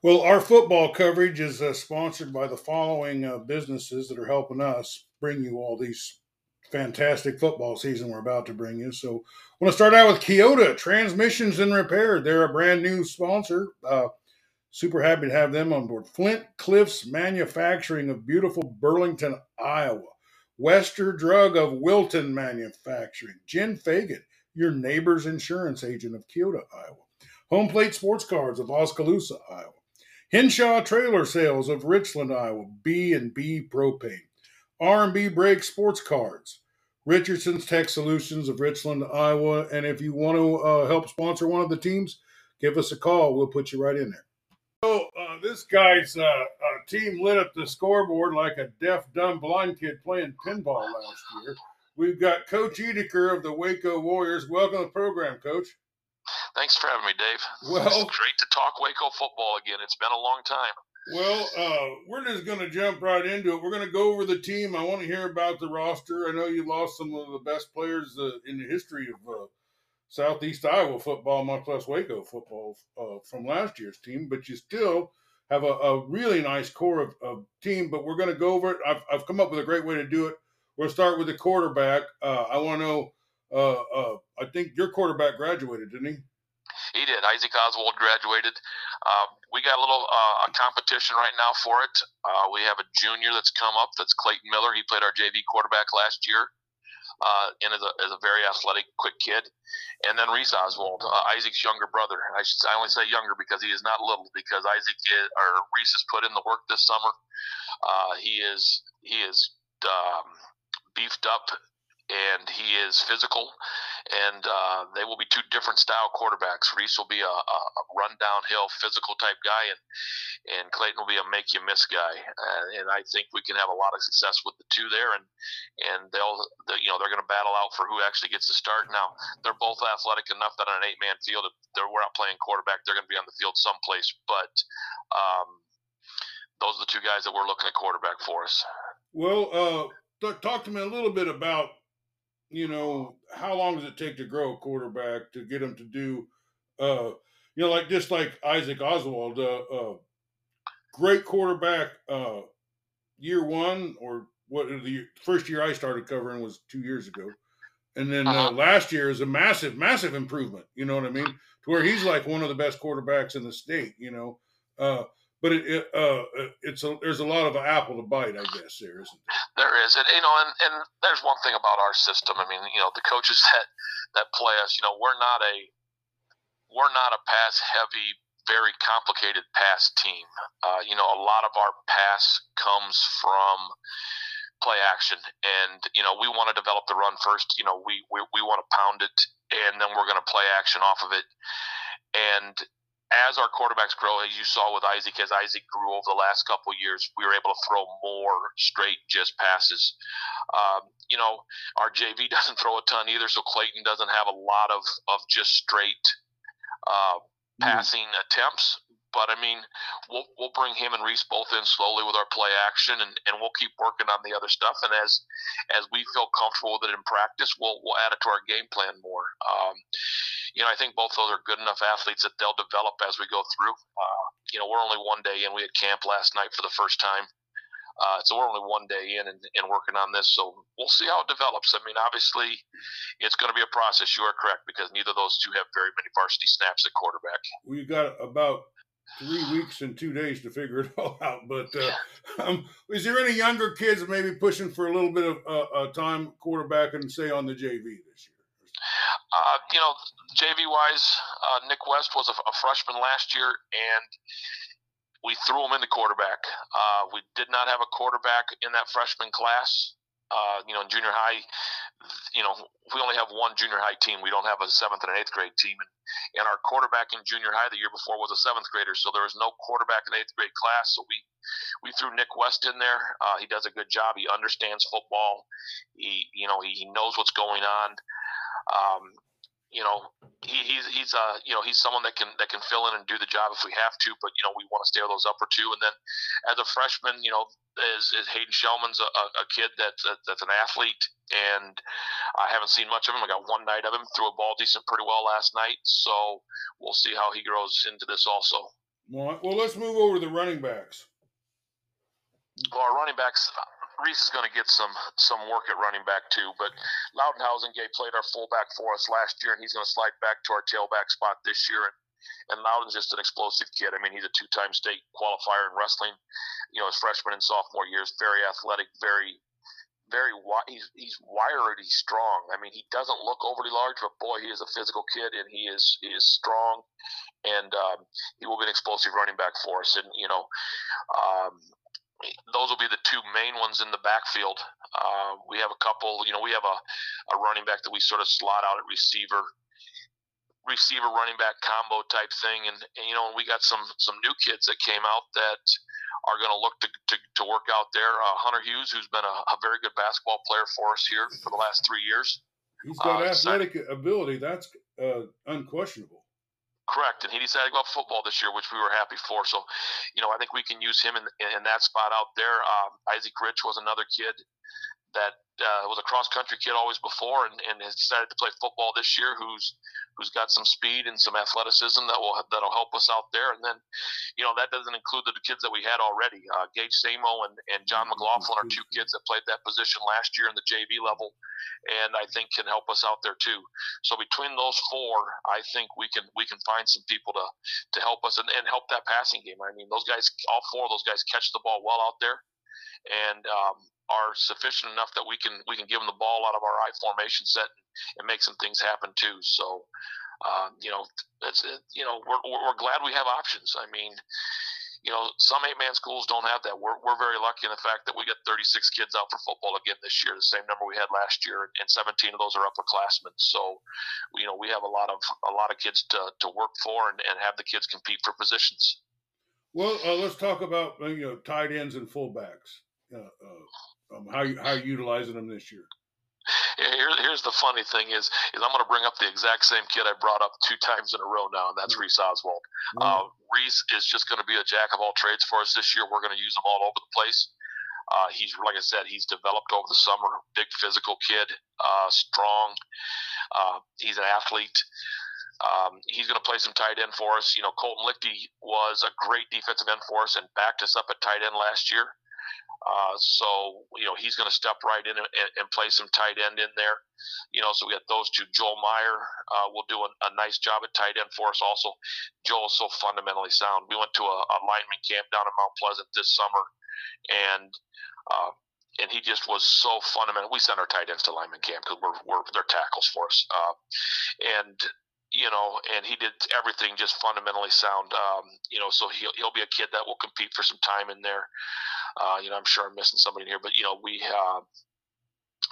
Well, our football coverage is uh, sponsored by the following uh, businesses that are helping us bring you all these fantastic football season we're about to bring you. So, I want to start out with Keota Transmissions and Repair. They're a brand new sponsor. Uh, super happy to have them on board. Flint Cliffs Manufacturing of beautiful Burlington, Iowa. Wester Drug of Wilton Manufacturing. Jen Fagan, your neighbor's insurance agent of Keota, Iowa. Home Plate Sports Cards of Oskaloosa, Iowa. Henshaw Trailer Sales of Richland, Iowa. B and B Propane. R&B Brake Sports Cards. Richardson's Tech Solutions of Richland, Iowa. And if you want to uh, help sponsor one of the teams, give us a call. We'll put you right in there. So uh, this guy's uh, uh, team lit up the scoreboard like a deaf, dumb, blind kid playing pinball last year. We've got Coach Edeker of the Waco Warriors. Welcome to the program, Coach. Thanks for having me, Dave. Well, it's great to talk Waco football again. It's been a long time. Well, uh, we're just going to jump right into it. We're going to go over the team. I want to hear about the roster. I know you lost some of the best players uh, in the history of uh, Southeast Iowa football, much less Waco football uh, from last year's team, but you still have a, a really nice core of, of, team. But we're going to go over it. I've, I've come up with a great way to do it. We'll start with the quarterback. Uh, I want to know. Uh, I think your quarterback graduated, didn't he? He did. Isaac Oswald graduated. Uh, we got a little uh, a competition right now for it. Uh, we have a junior that's come up. That's Clayton Miller. He played our JV quarterback last year, uh, and is a, is a very athletic, quick kid. And then Reese Oswald, uh, Isaac's younger brother. I should I only say younger because he is not little because Isaac is, or Reese has put in the work this summer. Uh, he is he is um, beefed up and he is physical, and uh, they will be two different style quarterbacks. Reese will be a, a run downhill physical type guy, and and Clayton will be a make you miss guy. Uh, and I think we can have a lot of success with the two there, and and they'll they, you know they're going to battle out for who actually gets to start. Now they're both athletic enough that on an eight man field, they're we're not playing quarterback, they're going to be on the field someplace, but. Um, those are the two guys that we're looking at quarterback for us. Well, uh, th- talk to me a little bit about you know, how long does it take to grow a quarterback to get him to do, uh, you know, like just like Isaac Oswald, uh, uh great quarterback, uh, year one or what the first year I started covering was two years ago. And then uh, uh-huh. last year is a massive, massive improvement. You know what I mean? To where he's like one of the best quarterbacks in the state. You know, uh, but it, it uh, it's a, there's a lot of apple to bite, I guess. There isn't there. There is, and you know, and, and there's one thing about our system. I mean, you know, the coaches that that play us, you know, we're not a we're not a pass heavy, very complicated pass team. Uh, you know, a lot of our pass comes from play action, and you know, we want to develop the run first. You know, we we, we want to pound it, and then we're going to play action off of it. And as our quarterbacks grow, as you saw with Isaac, as Isaac grew over the last couple years, we were able to throw more straight just passes. Um, you know, our JV doesn't throw a ton either, so Clayton doesn't have a lot of, of just straight uh, mm. passing mm. attempts. But I mean, we'll we'll bring him and Reese both in slowly with our play action, and, and we'll keep working on the other stuff. And as as we feel comfortable with it in practice, we'll we'll add it to our game plan more. Um, you know, I think both those are good enough athletes that they'll develop as we go through. Uh, you know, we're only one day in. We had camp last night for the first time. Uh, so we're only one day in and, and, working on this. So we'll see how it develops. I mean, obviously, it's going to be a process. You are correct because neither of those two have very many varsity snaps at quarterback. We've got about three weeks and two days to figure it all out. But uh, um, is there any younger kids maybe pushing for a little bit of uh, time quarterback and say on the JV this year? Uh, you know, JV wise, uh, Nick West was a, a, freshman last year, and we threw him into quarterback. Uh, we did not have a quarterback in that freshman class. Uh, you know, in junior high, you know, we only have one junior high team. We don't have a seventh and an eighth grade team. And, and our quarterback in junior high the year before was a seventh grader, so there was no quarterback in eighth grade class. So we we threw Nick West in there. Uh, he does a good job. He understands football. He you know he, he knows what's going on. Um, you know, he, he's he's uh you know he's someone that can that can fill in and do the job if we have to. But you know, we want to stay with those upper two. And then as a freshman, you know, is, is Hayden Shellman's a, a kid that's a, that's an athlete, and I haven't seen much of him. I got one night of him, threw a ball decent pretty well last night. So we'll see how he grows into this also. Well, well, let's move over to the running backs. Well, our running backs, Reese is going to get some some work at running back too. But Loudon Housengay played our fullback for us last year, and he's going to slide back to our tailback spot this year. And and Loudon's just an explosive kid. I mean, he's a two-time state qualifier in wrestling. You know, his freshman and sophomore years, very athletic, very very he's he's wired he's strong i mean he doesn't look overly large but boy he is a physical kid and he is he is strong and um, he will be an explosive running back for us and you know um, those will be the two main ones in the backfield. Uh, we have a couple you know we have a, a running back that we sort of slot out at receiver receiver running back combo type thing. And, and you know we got some some new kids that came out that are going to look to, to, to work out there. Uh, hunter hughes who's been a, a, very good basketball player for us here for the last three years. He's got uh, athletic decided, ability. That's uh, unquestionable correct and he decided to go football this year which we were happy for so you know i think we can use him in, in that spot out there. Um, isaac rich was another kid that uh, was a cross country kid always before and, and has decided to play football this year who's who's got some speed and some athleticism that will that'll help us out there. And then, you know, that doesn't include the kids that we had already. Uh, Gage Samo and, and John mm-hmm. McLaughlin are two kids that played that position last year in the JV level, and I think can help us out there too. So between those four, I think we can we can find some people to to help us and, and help that passing game. I mean, those guys, all four of those guys, catch the ball well out there. And um, are sufficient enough that we can we can give them the ball out of our I formation set and, and make some things happen too. So, uh, you know, that's you know we're we're glad we have options. I mean, you know, some eight man schools don't have that. We're we're very lucky in the fact that we got 36 kids out for football again this year, the same number we had last year, and 17 of those are upperclassmen. So, you know, we have a lot of a lot of kids to, to work for and, and have the kids compete for positions. Well, uh, let's talk about you know tight ends and fullbacks. Uh, uh, um, how you how you utilizing them this year? Here, here's the funny thing is, is I'm going to bring up the exact same kid I brought up two times in a row now, and that's mm-hmm. Reese Oswald. Mm-hmm. Uh, Reese is just going to be a jack of all trades for us this year. We're going to use him all over the place. Uh, he's like I said, he's developed over the summer. Big physical kid, uh, strong. Uh, he's an athlete. Um, he's going to play some tight end for us. You know, Colton Lichty was a great defensive end for us and backed us up at tight end last year. Uh, so you know he's going to step right in and, and, play some tight end in there. You know, so we got those two. Joel Meyer uh, will do a, a, nice job at tight end for us. Also, Joel's so fundamentally sound. We went to a, a lineman camp down in Mount Pleasant this summer, and uh, and he just was so fundamental. We send our tight ends to lineman camp because we're, we're they're tackles for us, uh, and you know, and he did everything just fundamentally sound. Um, you know, so he'll he'll be a kid that will compete for some time in there. Uh, you know, I'm sure I'm missing somebody in here, but you know, we uh,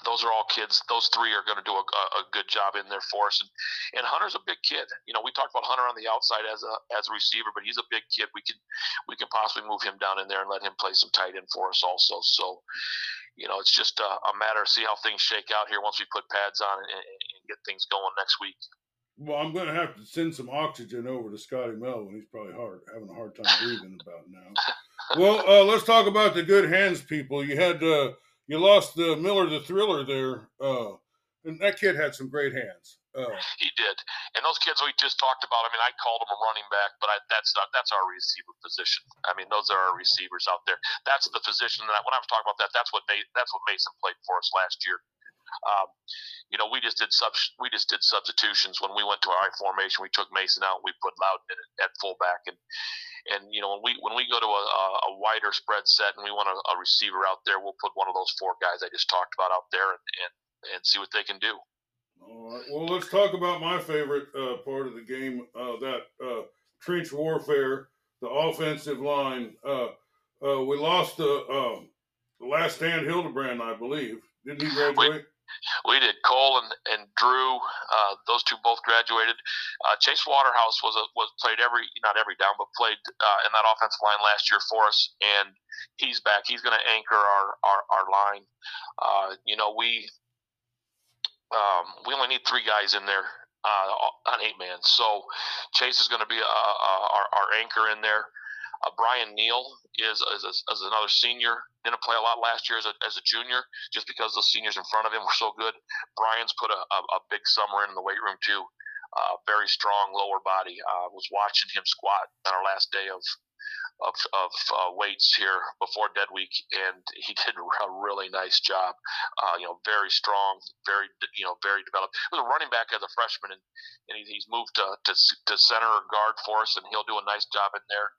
those are all kids. Those three are going to do a, a, good job in there for us. And, and Hunter's a big kid. You know, we talked about Hunter on the outside as a as a receiver, but he's a big kid. We can we can possibly move him down in there and let him play some tight end for us also. So, you know, it's just a, a matter of see how things shake out here once we put pads on and, and get things going next week. Well, I'm going to have to send some oxygen over to Scotty Melvin. He's probably hard having a hard time breathing about now. well, uh, let's talk about the good hands people. You had uh, you lost the Miller the Thriller there, uh, and that kid had some great hands. Uh, he did, and those kids we just talked about. I mean, I called him a running back, but I, that's not that's our receiver position. I mean, those are our receivers out there. That's the position that when I was talking about that, that's what that's what Mason played for us last year. Um, you know, we just did sub we just did substitutions when we went to our I formation. We took Mason out. We put Loudon in at fullback, and and you know when we when we go to a, a wider spread set and we want a, a, receiver out there, we'll put one of those four guys I just talked about out there and and, and see what they can do. All right. Well, let's talk about my favorite uh, part of the game, uh, that uh, trench warfare, the offensive line. Uh, uh, we lost the, um, the last stand Hildebrand, I believe. Didn't he graduate? we did. Cole and, and Drew, uh, those two both graduated. Uh, Chase Waterhouse was a, was played every not every down, but played uh, in that offensive line last year for us, and he's back. He's going to anchor our our, our line. Uh, you know, we um, we only need three guys in there uh, on eight man, so Chase is going to be a, our, our anchor in there. Uh, Brian Neal is, is, is, another senior. Didn't play a lot last year as a, as a junior, just because the seniors in front of him were so good. Brian's put a, a, a big summer in the weight room too. Uh, very strong lower body. I uh, was watching him squat on our last day of of, of uh, weights here before dead week, and he did a really nice job. Uh, you know, very strong, very you know, very developed. He was a running back as a freshman, and, and he, he's moved to, to, to center or guard for us, and he'll do a nice job in there.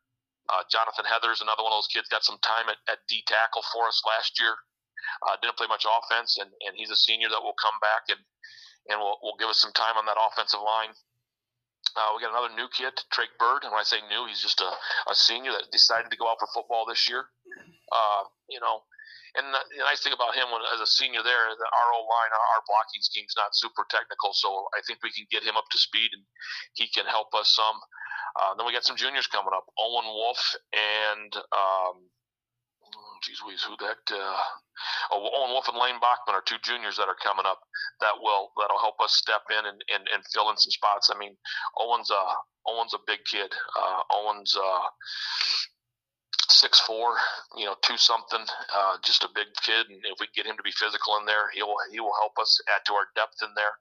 Uh, Jonathan Heathers, another one of those kids, got some time at, at D tackle for us last year. Uh, didn't play much offense, and, and he's a senior that will come back and and will will give us some time on that offensive line. Uh, we got another new kid, Drake Bird, and when I say new, he's just a, a senior that decided to go out for football this year. Uh, you know, and the, the, nice thing about him when, as a senior there, the our line, our, our blocking scheme's not super technical, so I think we can get him up to speed and he can help us some. Uh, then we got some juniors coming up, Owen Wolf and um, geez whiz, who that? Uh, oh, Owen Wolf and Lane Bachman are two juniors that are coming up that will that'll help us step in and, and, and fill in some spots. I mean, Owen's a Owen's a big kid. Uh, Owen's uh, six four, you know, two something, uh, just a big kid. And if we get him to be physical in there, he will he will help us add to our depth in there.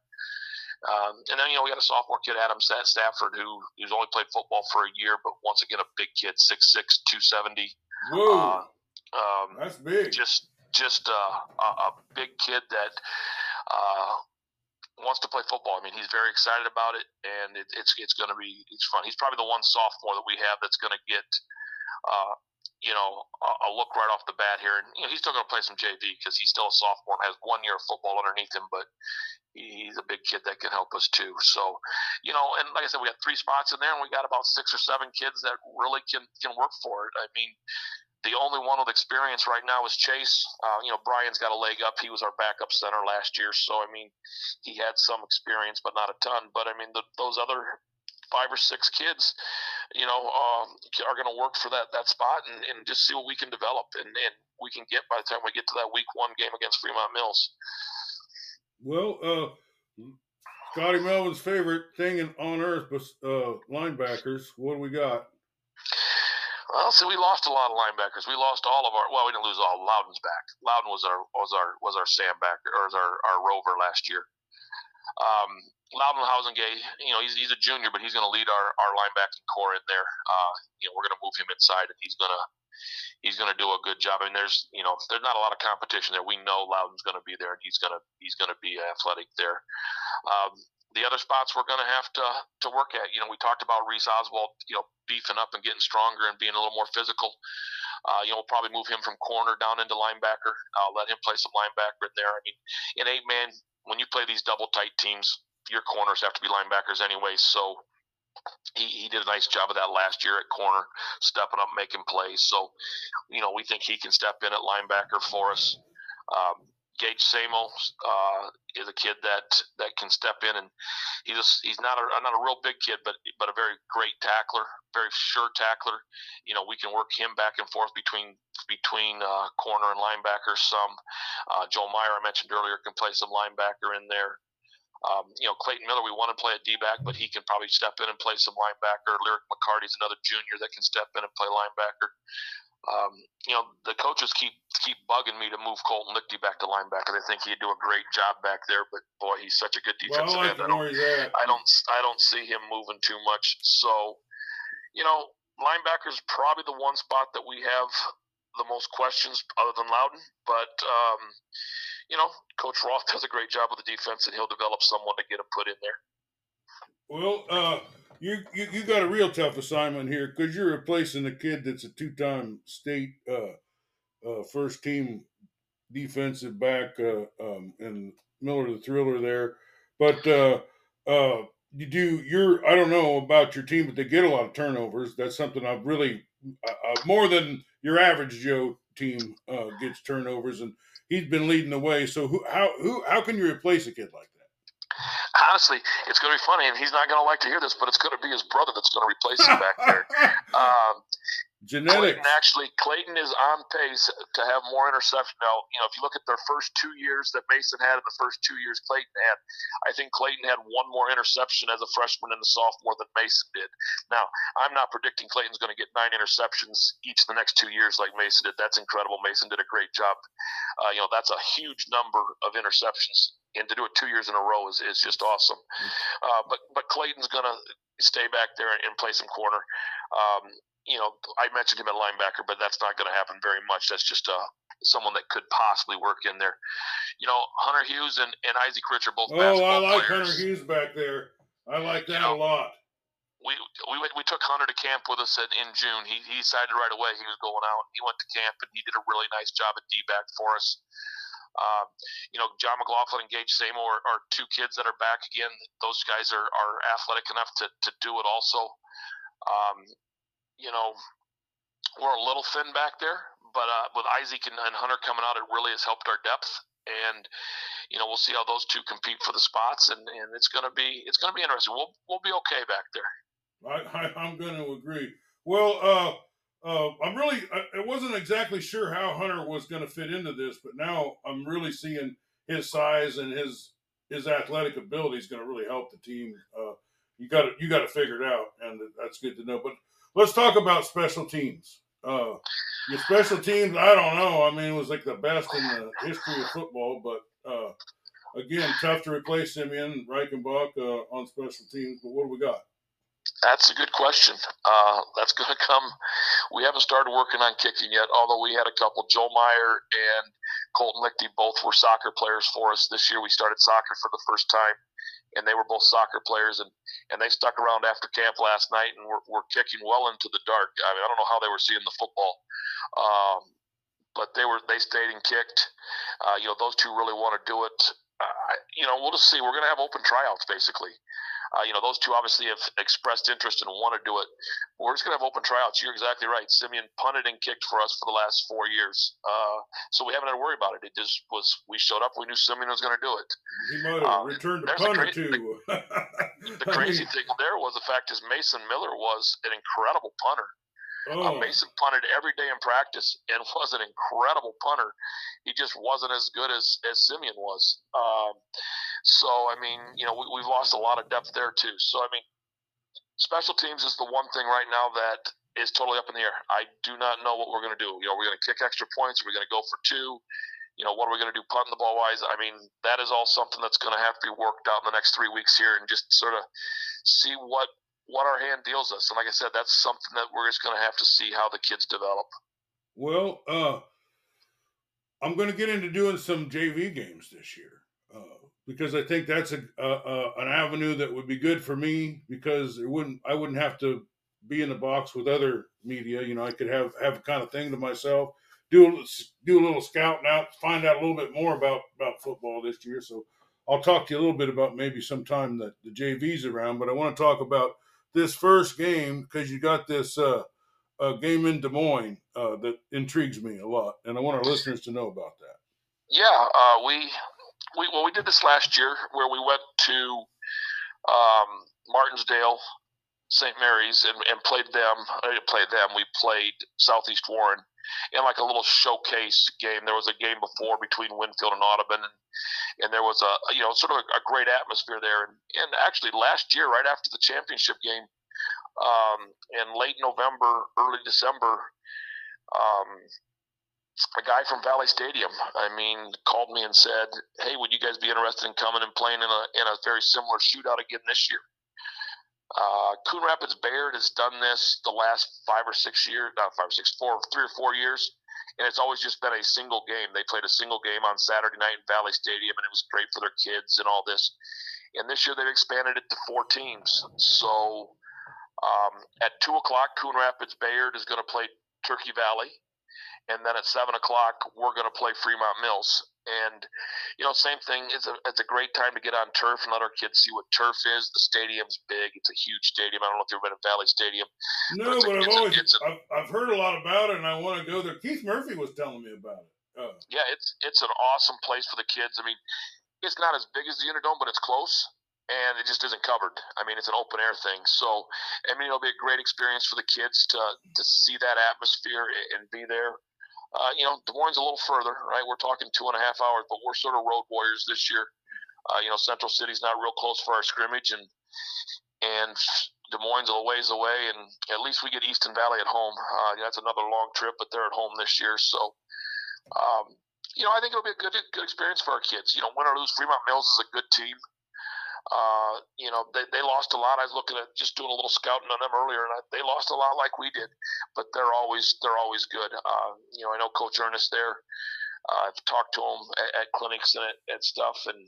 Um, and then you know we got a sophomore kid, Adam Stafford, who who's only played football for a year, but once again a big kid, six six, two seventy. Whoa. Uh, um, That's big. Just just uh, a, a big kid that uh, wants to play football. I mean, he's very excited about it, and it, it's it's going to be it's fun. He's probably the one sophomore that we have that's going to get. Uh, you know, a look right off the bat here, and you know he's still going to play some JV because he's still a sophomore and has one year of football underneath him. But he's a big kid that can help us too. So, you know, and like I said, we got three spots in there, and we got about six or seven kids that really can can work for it. I mean, the only one with experience right now is Chase. Uh, you know, Brian's got a leg up. He was our backup center last year, so I mean, he had some experience, but not a ton. But I mean, the, those other five or six kids, you know, um, are going to work for that that spot and, and just see what we can develop and, and we can get by the time we get to that week one game against Fremont Mills. Well, uh, Scotty Melvin's favorite thing on earth, but uh, linebackers. What do we got? Well, see, we lost a lot of linebackers. We lost all of our. Well, we didn't lose all. Loudon's back. Loudon was our was our was our sandbacker or was our our rover last year. Um, Loudon Housengay, you know, he's, he's a junior, but he's going to lead our, our linebacking core in there. Uh, you know, we're going to move him inside, and he's going to he's going to do a good job. I mean, there's you know, there's not a lot of competition there. We know Loudon's going to be there, and he's going to he's going to be athletic there. Um, the other spots we're going to have to to work at. You know, we talked about Reese Oswald, you know, beefing up and getting stronger and being a little more physical. Uh, you know, we'll probably move him from corner down into linebacker. Uh, let him play some linebacker in there. I mean, in eight man, when you play these double tight teams, your corners have to be linebackers anyway. So he, he did a nice job of that last year at corner, stepping up, making plays. So, you know, we think he can step in at linebacker for us. Um, Gage Samo uh, is a kid that that can step in, and he's he's not a not a real big kid, but but a very great tackler, very sure tackler. You know, we can work him back and forth between between uh, corner and linebacker. Some uh, Joe Meyer I mentioned earlier can play some linebacker in there. Um, you know, Clayton Miller, we want to play a D back, but he can probably step in and play some linebacker. Lyric McCarty's another junior that can step in and play linebacker um, you know, the coaches keep keep bugging me to move Colton Lichty back to linebacker. They think he'd do a great job back there, but boy, he's such a good defensive well, end. I don't, I don't, I don't see him moving too much. So, you know, linebacker's probably the one spot that we have the most questions, other than Loudon. But um, you know, Coach Roth does a great job with the defense, and he'll develop someone to get him put in there. Well, uh, you, you you got a real tough assignment here because you're replacing a kid that's a two-time state uh, uh, first team defensive back uh, um, and Miller the Thriller there, but uh, uh, you do you're I don't know about your team, but they get a lot of turnovers. That's something I've really uh, more than your average Joe team gets turnovers, and he's been leading the way. So who how who how can you replace a kid like that? Honestly, it's going to be funny, and he's not going to like to hear this, but it's going to be his brother that's going to replace him back there. Um, Genetics. Clayton actually, Clayton is on pace to have more interception. Now, you know, if you look at their first two years that Mason had in the first two years Clayton had, I think Clayton had one more interception as a freshman and a sophomore than Mason did. Now, I'm not predicting Clayton's going to get nine interceptions each of the next two years like Mason did. That's incredible. Mason did a great job. Uh, you know, that's a huge number of interceptions and to do it two years in a row is, is just awesome. Uh, but but Clayton's gonna stay back there and, play some corner. Um, you know, I mentioned him at linebacker, but that's not going to happen very much. That's just uh, someone that could possibly work in there. You know, Hunter Hughes and, and Isaac Rich are both. Oh, I like players. Hunter Hughes back there. I like that you know, a lot. We, we we took Hunter to camp with us at, in June. He, he decided right away he was going out. He went to camp and he did a really nice job at D back for us. Uh, you know, John McLaughlin and Gage Samo are, are, two kids that are back again. Those guys are, are athletic enough to, to do it also. Um, you know, we're a little thin back there, but uh, with Isaac and, and, Hunter coming out, it really has helped our depth. And you know, we'll see how those two compete for the spots, and, and it's gonna be it's gonna be interesting. We'll we'll be okay back there. I, I am going to agree. Well, uh, uh, I'm really I, I wasn't exactly sure how Hunter was going to fit into this, but now I'm really seeing his size and his his athletic ability is going to really help the team. Uh, you got to you got to figure it out, and that's good to know. But let's talk about special teams. Uh, your special teams, I don't know. I mean, it was like the best in the history of football, but uh, again, tough to replace Simeon Reichenbach uh, on special teams. But what do we got? That's a good question. Uh, that's going to come. We haven't started working on kicking yet, although we had a couple. Joe Meyer and Colton Lichty both were soccer players for us this year. We started soccer for the first time and they were both soccer players, and and they stuck around after camp last night and were, were kicking well into the dark. I mean, I don't know how they were seeing the football, um, but they were they stayed and kicked. Uh, you know, those two really want to do it. Uh, you know, we'll just see. We're going to have open tryouts basically. Uh, you know, those two obviously have expressed interest and want to do it. We're just going to have open tryouts. You're exactly right. Simeon punted and kicked for us for the last four years, uh, so we haven't had to worry about it. It just was we showed up. We knew Simeon was going to do it. He might have um, returned a punt or two. The, the crazy thing there was the fact is Mason Miller was an incredible punter. Oh. Uh, Mason punted every day in practice and was an incredible punter. He just wasn't as good as as Simeon was. Um, so I mean, you know, we, we've lost a lot of depth there too. So I mean, special teams is the one thing right now that is totally up in the air. I do not know what we're going to do. You know, we're going to kick extra points. Are We're going to go for two. You know, what are we going to do punting the ball wise? I mean, that is all something that's going to have to be worked out in the next three weeks here, and just sort of see what what our hand deals us. And like I said, that's something that we're just going to have to see how the kids develop. Well, uh, I'm going to get into doing some JV games this year uh, because I think that's a, a, an avenue that would be good for me because it wouldn't I wouldn't have to be in the box with other media. You know, I could have have a kind of thing to myself. Do a, do a little scouting out, find out a little bit more about about football this year. So I'll talk to you a little bit about maybe sometime that the JV's around. But I want to talk about this first game because you got this uh, uh, game in Des Moines uh, that intrigues me a lot, and I want our listeners to know about that. Yeah, uh, we we well we did this last year where we went to um, Martensdale, St. Mary's, and, and played them. I didn't play them. We played Southeast Warren in like a little showcase game. There was a game before between Winfield and Audubon, and, and there was a you know sort of a, a great atmosphere there. And, and actually last year, right after the championship game, um, in late November, early December, um, a guy from Valley Stadium, I mean, called me and said, "Hey, would you guys be interested in coming and playing in a in a very similar shootout again this year?" Uh, Coon Rapids Bayard has done this the last five or six years, not five or six, four, three or four years, and it's always just been a single game. They played a single game on Saturday night in Valley Stadium, and it was great for their kids and all this. And this year they've expanded it to four teams. So um, at two o'clock, Coon Rapids Bayard is going to play Turkey Valley, and then at seven o'clock we're going to play Fremont Mills. And you know, same thing. It's a it's a great time to get on turf and let our kids see what turf is. The stadium's big. It's a huge stadium. I don't know if you've ever been to Valley Stadium. No, but, but I've always a, I've, I've heard a lot about it, and I want to go there. Keith Murphy was telling me about it. Uh, yeah, it's it's an awesome place for the kids. I mean, it's not as big as the Unidome, but it's close and it just isn't covered. I mean, it's an open air thing. So, I mean, it'll be a great experience for the kids to to see that atmosphere and be there. Uh, you know, Des Moines a little further, right? We're talking two and a half hours, but we're sort of road warriors this year. Uh, you know, Central City's not real close for our scrimmage, and and Des Moines a ways away, and at least we get Easton Valley at home. Uh, that's another long trip, but they're at home this year, so. Um, you know, I think it'll be a good good experience for our kids. You know, win or lose, Fremont Mills is a good team. Uh, you know, they, they lost a lot. I was looking at just doing a little scouting on them earlier, and I, they lost a lot like we did, but they're always they're always good. Uh, you know, I know Coach Ernest there. Uh, I've talked to him at, at clinics and at, at, stuff, and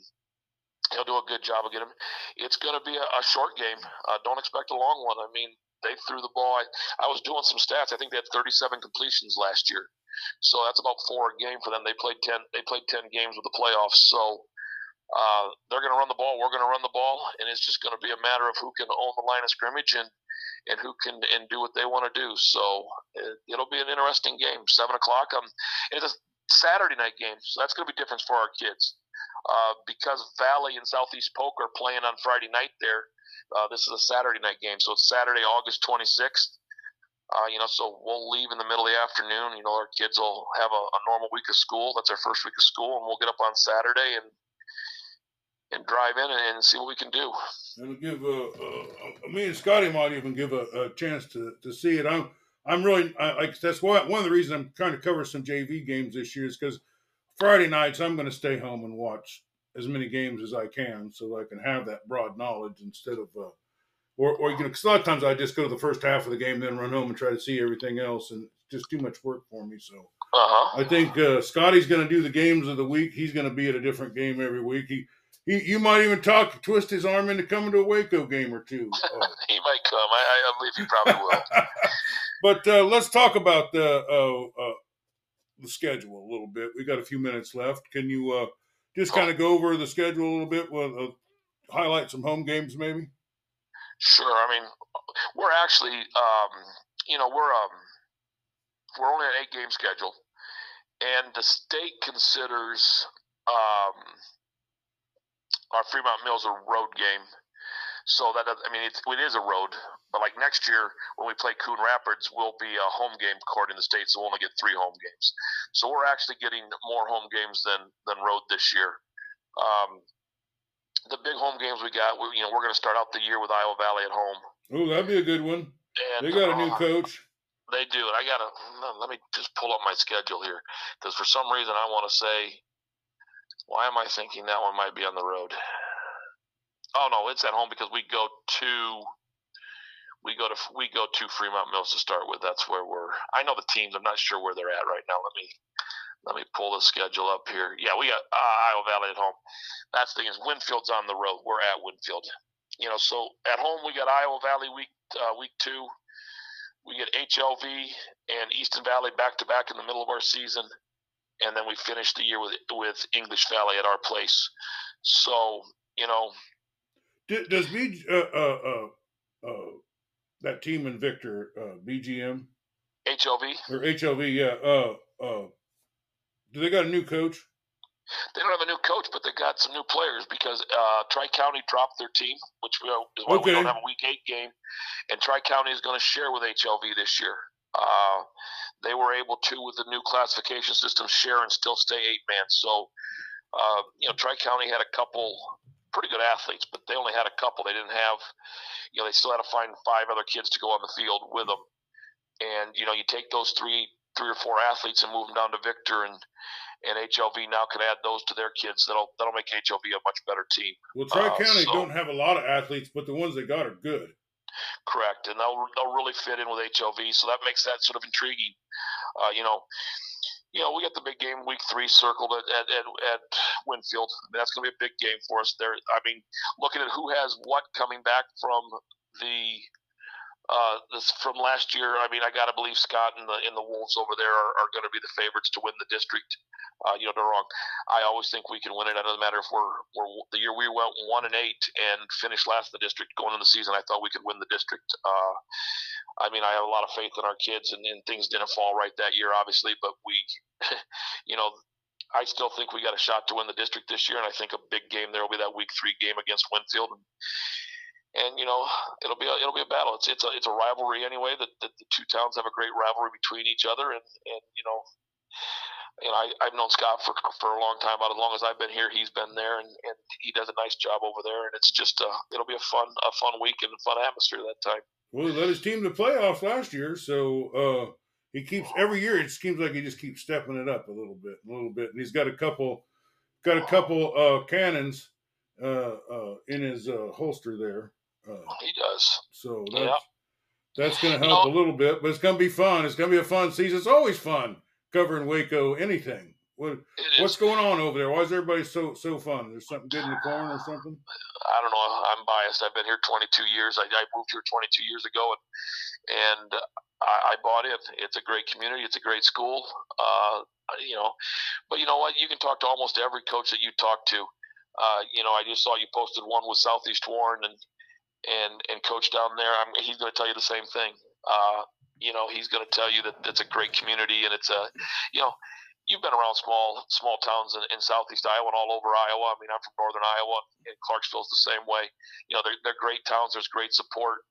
he'll do a good job of getting them. It's going to be a, a, short game. Uh, don't expect a long one. I mean, they threw the ball. I, I was doing some stats. I think they had 37 completions last year, so that's about four a game for them. They played ten. They played ten games with the playoffs, so uh, they're going to run the ball. We're going to run the ball, and it's just going to be a matter of who can own the line of scrimmage and and who can and do what they want to do. So it, will be an interesting game. Seven o'clock. Um, it's a Saturday night game, so that's going to be different for our kids. Uh, because Valley and Southeast Polk are playing on Friday night there. Uh, this is a Saturday night game, so it's Saturday, August 26th. Uh, you know, so we'll leave in the middle of the afternoon. You know, our kids will have a, a normal week of school. That's our first week of school, and we'll get up on Saturday and and drive in and, and see what we can do. And give uh, uh, me and Scotty might even give a, a, chance to, to see it. I'm I'm really I, that's why one of the reasons I'm trying to cover some JV games this year is because Friday nights I'm going to stay home and watch as many games as I can so that I can have that broad knowledge instead of. Uh, or, or you know, because a lot of times I just go to the first half of the game, then run home and try to see everything else, and it's just too much work for me. So uh-huh. I think uh, Scotty's going to do the games of the week. He's going to be at a different game every week. He he, you might even talk, to twist his arm into coming to a Waco game or two. He might come. I, I, believe he probably will. but uh, let's talk about the uh, uh, the schedule a little bit. We got a few minutes left. Can you uh, just kind of go over the schedule a little bit? With, uh, highlight some home games, maybe. Sure. I mean, we're actually, um, you know, we're um, we're only an eight game schedule, and the state considers. Um, our Fremont Mills a road game. So that I mean, it's, it is a road, but like next year when we play Coon Rapids, we'll be a home game court in the state, so we'll only get three home games. So we're actually getting more home games than than road this year. Um, the big home games we got, we, you know, we're going to start out the year with Iowa Valley at home. Oh, that'd be a good one. And, they got a new uh, coach. They do, and I gotta let me just pull up my schedule here because for some reason I want to say why am I thinking that one might be on the road? Oh no, it's at home because we go to we go to we go to Fremont Mills to start with. That's where we're. I know the teams. I'm not sure where they're at right now. Let me let me pull the schedule up here. Yeah, we got uh, Iowa Valley at home. That's the thing is Winfield's on the road. We're at Winfield. You know, so at home we got Iowa Valley week uh, week two. We get HLV and Easton Valley back to back in the middle of our season and then we finished the year with with English Valley at our place. So you know, does B uh, uh, uh, uh, that team in Victor uh, BGM HLV or HLV? Yeah. Uh, uh, do they got a new coach? They don't have a new coach, but they got some new players because uh, Tri County dropped their team, which we, is why okay. we don't have a Week Eight game, and Tri County is going to share with HLV this year. They were able to, with the new classification system, share and still stay eight man. So, uh, you know, Tri County had a couple pretty good athletes, but they only had a couple. They didn't have, you know, they still had to find five other kids to go on the field with them. And you know, you take those three, three or four athletes and move them down to Victor, and and HLV now can add those to their kids. That'll that'll make HLV a much better team. Well, Tri County uh, so, don't have a lot of athletes, but the ones they got are good. Correct, and they'll they'll really fit in with HLV, so that makes that sort of intriguing. Uh, you know, you know, we got the big game week three circled at at, at, at Winfield. I mean, that's going to be a big game for us. There, I mean, looking at who has what coming back from the uh, this from last year. I mean, I got to believe Scott and the in the Wolves over there are, are going to be the favorites to win the district. Uh, you know, they're wrong. I always think we can win it. It doesn't matter if we're we're the year we went one and eight and finished last in the district going into the season. I thought we could win the district. Uh, I mean, I have a lot of faith in our kids, and, and things didn't fall right that year, obviously. But we, you know, I still think we got a shot to win the district this year, and I think a big game there will be that week three game against Winfield. And, and you know it'll be a, it'll be a battle. It's it's a it's a rivalry anyway. That, that the two towns have a great rivalry between each other, and and you know. You know, I, I've known Scott for for a long time. About as long as I've been here, he's been there, and, and he does a nice job over there. And it's just a, it'll be a fun a fun week and a fun atmosphere that time. Well, he led his team to playoffs last year, so uh, he keeps every year. It seems like he just keeps stepping it up a little bit, a little bit, and he's got a couple, got a couple uh, cannons uh, uh, in his uh, holster there. Uh, he does. So that's yep. that's going to help you know, a little bit, but it's going to be fun. It's going to be a fun season. It's always fun covering Waco. Anything. What, what's going on over there? Why is everybody so so fun? There's something good in the corn or something? I don't know. I'm biased. I've been here 22 years. I, I moved here 22 years ago, and and I, I bought it. It's a great community. It's a great school. Uh, you know, but you know what? You can talk to almost every coach that you talk to. Uh, you know, I just saw you posted one with Southeast Warren and and and coach down there. I'm, he's going to tell you the same thing. Uh, you know, he's going to tell you that it's a great community and it's a, you know, you've been around small small towns in, in southeast Iowa and all over Iowa. I mean, I'm from northern Iowa, and Clarksville's the same way. You know, they're, they're great towns. There's great support.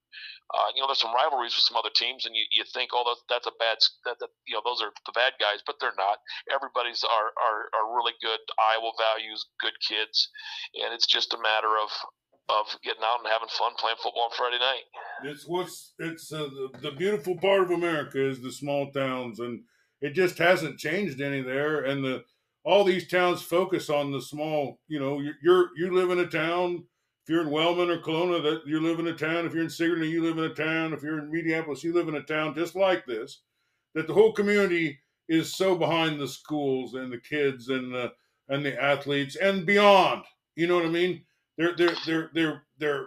Uh, you know, there's some rivalries with some other teams, and you, you think, oh, that's, that's a bad, that, that, you know, those are the bad guys, but they're not. Everybody's are, are, are really good Iowa values, good kids, and it's just a matter of of getting out and having fun playing football on Friday night. It's what's it's uh, the, the beautiful part of America is the small towns and it just hasn't changed any there. And the all these towns focus on the small. You know, you're, you're you live in a town. If you're in Wellman or Kalona, that you live in a town. If you're in Sigourney, you live in a town. If you're in Mediapolis, you live in a town just like this. That the whole community is so behind the schools and the kids and the and the athletes and beyond. You know what I mean? They're they're they're they're they're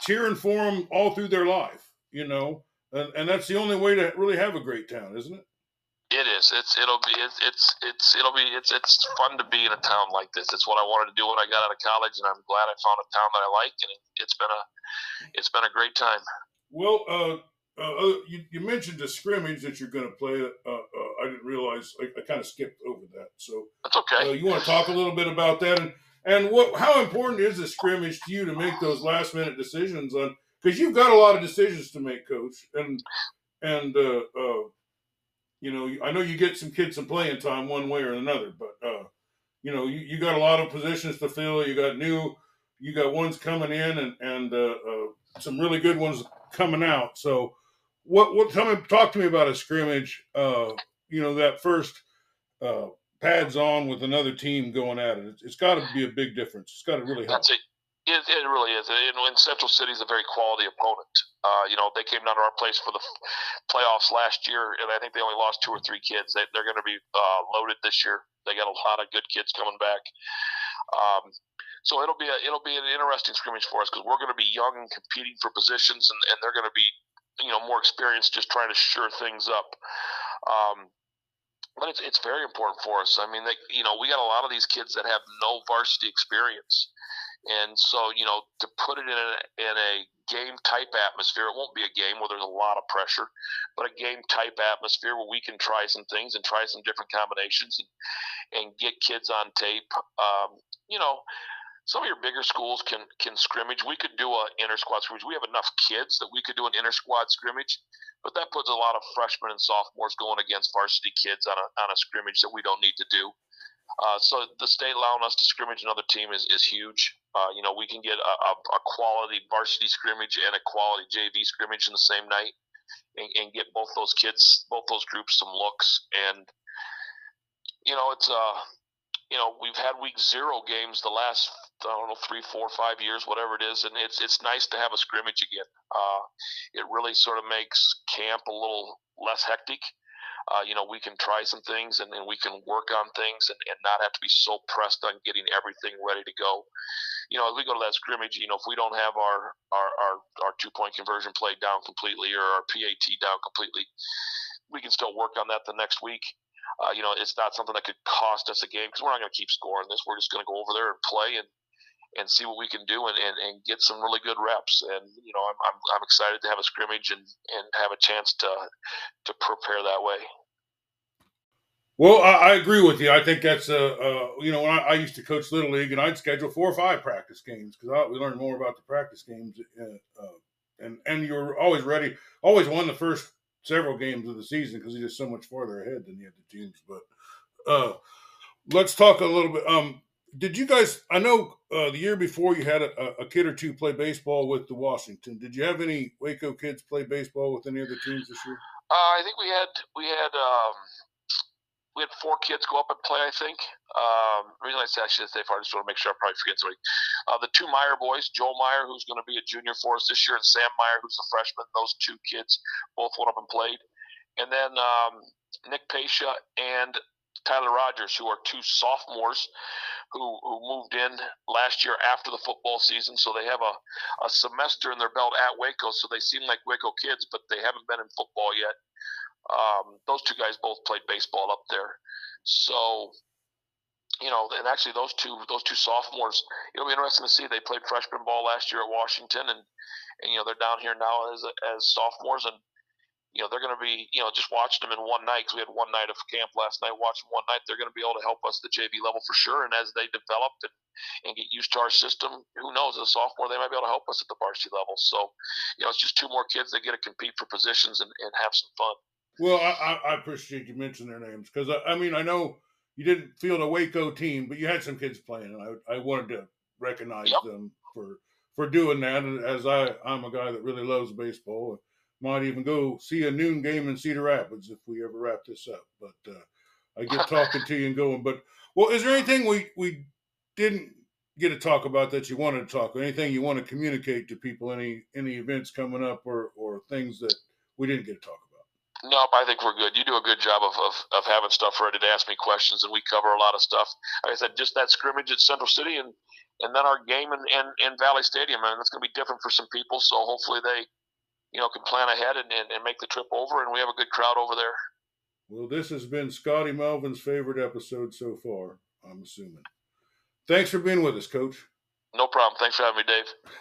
cheering for them all through their life. You know, and, and that's the only way to really have a great town, isn't it? It is. It's it'll be it's it's it's it'll be it's it's fun to be in a town like this. It's what I wanted to do when I got out of college, and I'm glad I found a town that I like, and it, has been a it's been a great time. Well, uh, uh, you, you mentioned the scrimmage that you're going to play. Uh, uh, I didn't realize I, I kind of skipped over that. So that's okay. Uh, you want to talk a little bit about that and and what how important is the scrimmage to you to make those last minute decisions on because you've got a lot of decisions to make, coach, and and you know, I know you get some kids some playing time one way or another, but uh, you know, you, you got a lot of positions to fill. You got new, you got ones coming in, and and uh, uh, some really good ones coming out. So, what what tell me talk to me about a scrimmage? Uh, you know, that first uh, pads on with another team going at it. it's, got to be a big difference. It's got to really help. That's it. It, really is. And when Central City is a very quality opponent, uh, you know, they came down to our place for the playoffs last year, and I think they only lost two or three kids. They, are going to be uh, loaded this year. They got a lot of good kids coming back. Um, so it'll be a, it'll be an interesting scrimmage for us because we're going to be young and competing for positions, and, and they're going to be you know more experienced, just trying to sure things up. Um, but it's it's very important for us. I mean, they, you know, we got a lot of these kids that have no varsity experience. And so, you know, to put it in a, in a game type atmosphere, it won't be a game where there's a lot of pressure, but a game type atmosphere where we can try some things and try some different combinations and, and get kids on tape. Um, you know, some of your bigger schools can can scrimmage. We could do a inter squad scrimmage. We have enough kids that we could do an inter squad scrimmage, but that puts a lot of freshmen and sophomores going against varsity kids on a on a scrimmage that we don't need to do. Uh, so the state allowing us to scrimmage another team is, is huge. Uh, you know, we can get a, a, a, quality varsity scrimmage and a quality JV scrimmage in the same night, and, and, get both those kids, both those groups, some looks. And you know, it's uh, you know, we've had week zero games the last I don't know three, four, five years, whatever it is, and it's it's nice to have a scrimmage again. Uh, it really sort of makes camp a little less hectic uh, you know, we can try some things and then we can work on things and, and not have to be so pressed on getting everything ready to go. You know, as we go to that scrimmage, you know, if we don't have our, our, our, our two point conversion played down completely or our PAT down completely, we can still work on that the next week. Uh, you know, it's not something that could cost us a game because we're not going to keep scoring this. We're just going to go over there and play and, and see what we can do and, and, and get some really good reps. And you know, I'm, I'm, I'm excited to have a scrimmage and, and have a chance to to prepare that way. Well, I, I agree with you. I think that's a, uh, you know when I, I, used to coach little league and I'd schedule four or five practice games because we learned more about the practice games uh, uh, and and you're always ready. Always won the first several games of the season because you're just so much farther ahead than the other teams. But uh, let's talk a little bit. Um, did you guys? I know uh, the year before you had a, a, kid or two play baseball with the Washington. Did you have any Waco kids play baseball with any other teams this year? Uh, I think we had we had um, we had four kids go up and play. I think. Um, the reason I say I say far, I just want to make sure I probably forget somebody. Uh, the two Meyer boys, Joel Meyer, who's going to be a junior for us this year, and Sam Meyer, who's a freshman. Those two kids both went up and played. And then um, Nick Pasha and Tyler Rogers, who are two sophomores who, who moved in last year after the football season. So they have a, a semester in their belt at Waco. So they seem like Waco kids, but they haven't been in football yet. Um, those two guys both played baseball up there. So, you know, and actually those two those two sophomores, it'll be interesting to see. They played freshman ball last year at Washington, and and you know they're down here now as as sophomores, and you know, they're going to be, you know, just watching them in one night because we had one night of camp last night, watching one night, they're going to be able to help us at the JV level for sure. And as they develop and, and get used to our system, who knows, as a sophomore, they might be able to help us at the varsity level. So, you know, it's just two more kids that get to compete for positions and, and have some fun. Well, I, I appreciate you mentioning their names because, I, I, mean, I know you didn't field a Waco team, but you had some kids playing, and I, I wanted to recognize yep. them for for doing that. And as I, I'm a guy that really loves baseball might even go see a noon game in Cedar Rapids if we ever wrap this up. But uh, I get talking to you and going. But well, is there anything we we didn't get to talk about that you wanted to talk? Or anything you want to communicate to people? Any any events coming up or or things that we didn't get to talk about? Nope, I think we're good. You do a good job of, of, of having stuff ready to ask me questions, and we cover a lot of stuff. Like I said, just that scrimmage at Central City, and and then our game in, in, in Valley Stadium, and it's going to be different for some people. So hopefully they you know, can plan ahead and, and, and make the trip over, and we have a good crowd over there. Well, this has been Scotty Melvin's favorite episode so far, I'm assuming. Thanks for being with us, Coach. No problem. Thanks for having me, Dave.